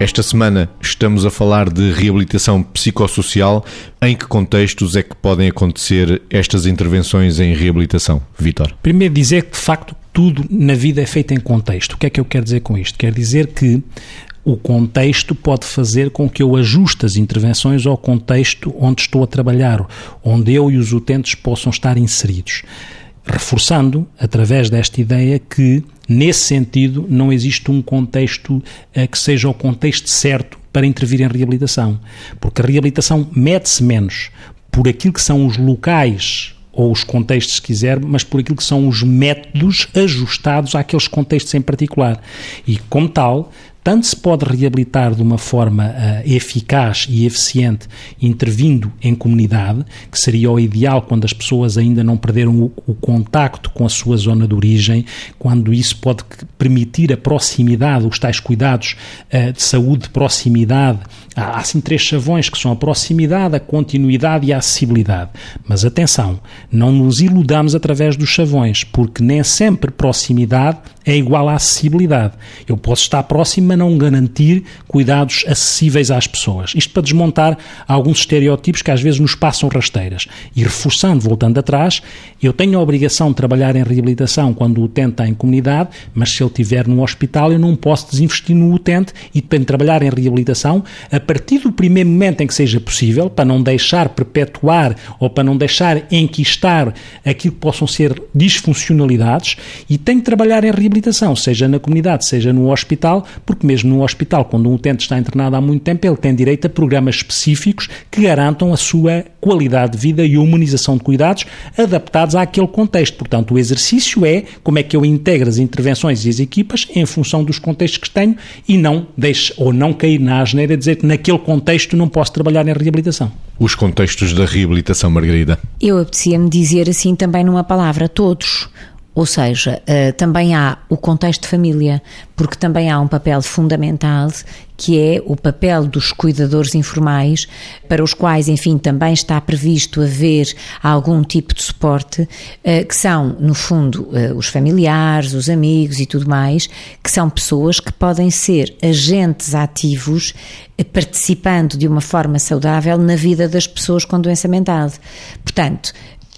Esta semana estamos a falar de reabilitação psicossocial. Em que contextos é que podem acontecer estas intervenções em reabilitação? Vitor. Primeiro dizer que, de facto, tudo na vida é feito em contexto. O que é que eu quero dizer com isto? Quer dizer que o contexto pode fazer com que eu ajuste as intervenções ao contexto onde estou a trabalhar, onde eu e os utentes possam estar inseridos. Reforçando, através desta ideia, que, nesse sentido, não existe um contexto eh, que seja o contexto certo para intervir em reabilitação. Porque a reabilitação mede-se menos por aquilo que são os locais ou os contextos, se quiser, mas por aquilo que são os métodos ajustados àqueles contextos em particular. E, como tal, tanto se pode reabilitar de uma forma uh, eficaz e eficiente intervindo em comunidade, que seria o ideal quando as pessoas ainda não perderam o, o contacto com a sua zona de origem, quando isso pode permitir a proximidade, os tais cuidados uh, de saúde de proximidade. Há assim três chavões que são a proximidade, a continuidade e a acessibilidade. Mas atenção, não nos iludamos através dos chavões, porque nem sempre proximidade é igual à acessibilidade. Eu posso estar próximo, não garantir cuidados acessíveis às pessoas. Isto para desmontar alguns estereótipos que às vezes nos passam rasteiras. E reforçando, voltando atrás, eu tenho a obrigação de trabalhar em reabilitação quando o utente está em comunidade, mas se ele estiver no hospital, eu não posso desinvestir no utente e tenho de trabalhar em reabilitação a partir do primeiro momento em que seja possível, para não deixar perpetuar ou para não deixar enquistar aquilo que possam ser disfuncionalidades e tenho de trabalhar em reabilitação, seja na comunidade, seja no hospital, porque mesmo no hospital, quando um utente está internado há muito tempo, ele tem direito a programas específicos que garantam a sua qualidade de vida e a humanização de cuidados adaptados àquele contexto. Portanto, o exercício é como é que eu integro as intervenções e as equipas em função dos contextos que tenho e não deixe ou não cair na asneira dizer que naquele contexto não posso trabalhar em reabilitação. Os contextos da reabilitação, Margarida? Eu apetecia-me dizer assim também numa palavra, todos. Ou seja, uh, também há o contexto de família, porque também há um papel fundamental que é o papel dos cuidadores informais, para os quais, enfim, também está previsto haver algum tipo de suporte, uh, que são, no fundo, uh, os familiares, os amigos e tudo mais, que são pessoas que podem ser agentes ativos participando de uma forma saudável na vida das pessoas com doença mental. Portanto,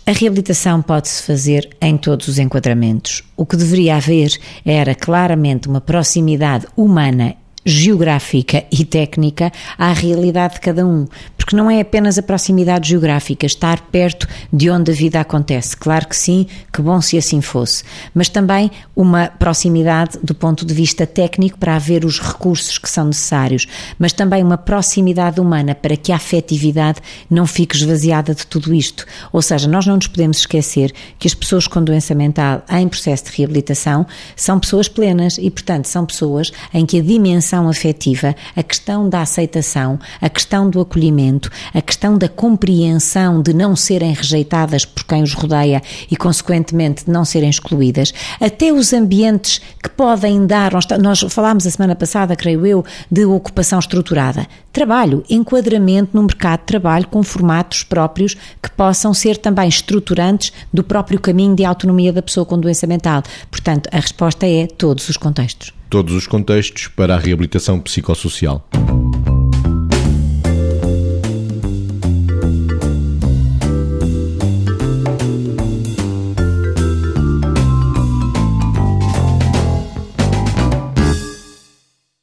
a reabilitação pode-se fazer em todos os enquadramentos. O que deveria haver era claramente uma proximidade humana geográfica e técnica à realidade de cada um, porque não é apenas a proximidade geográfica, estar perto de onde a vida acontece. Claro que sim, que bom se assim fosse, mas também uma proximidade do ponto de vista técnico para haver os recursos que são necessários, mas também uma proximidade humana para que a afetividade não fique esvaziada de tudo isto. Ou seja, nós não nos podemos esquecer que as pessoas com doença mental em processo de reabilitação são pessoas plenas e, portanto, são pessoas em que a dimensão dimensão afetiva, a questão da aceitação, a questão do acolhimento, a questão da compreensão de não serem rejeitadas por quem os rodeia e, consequentemente, de não serem excluídas, até os ambientes que podem dar. Nós falámos a semana passada, creio eu, de ocupação estruturada. Trabalho, enquadramento no mercado de trabalho com formatos próprios que possam ser também estruturantes do próprio caminho de autonomia da pessoa com doença mental. Portanto, a resposta é todos os contextos todos os contextos para a reabilitação psicossocial.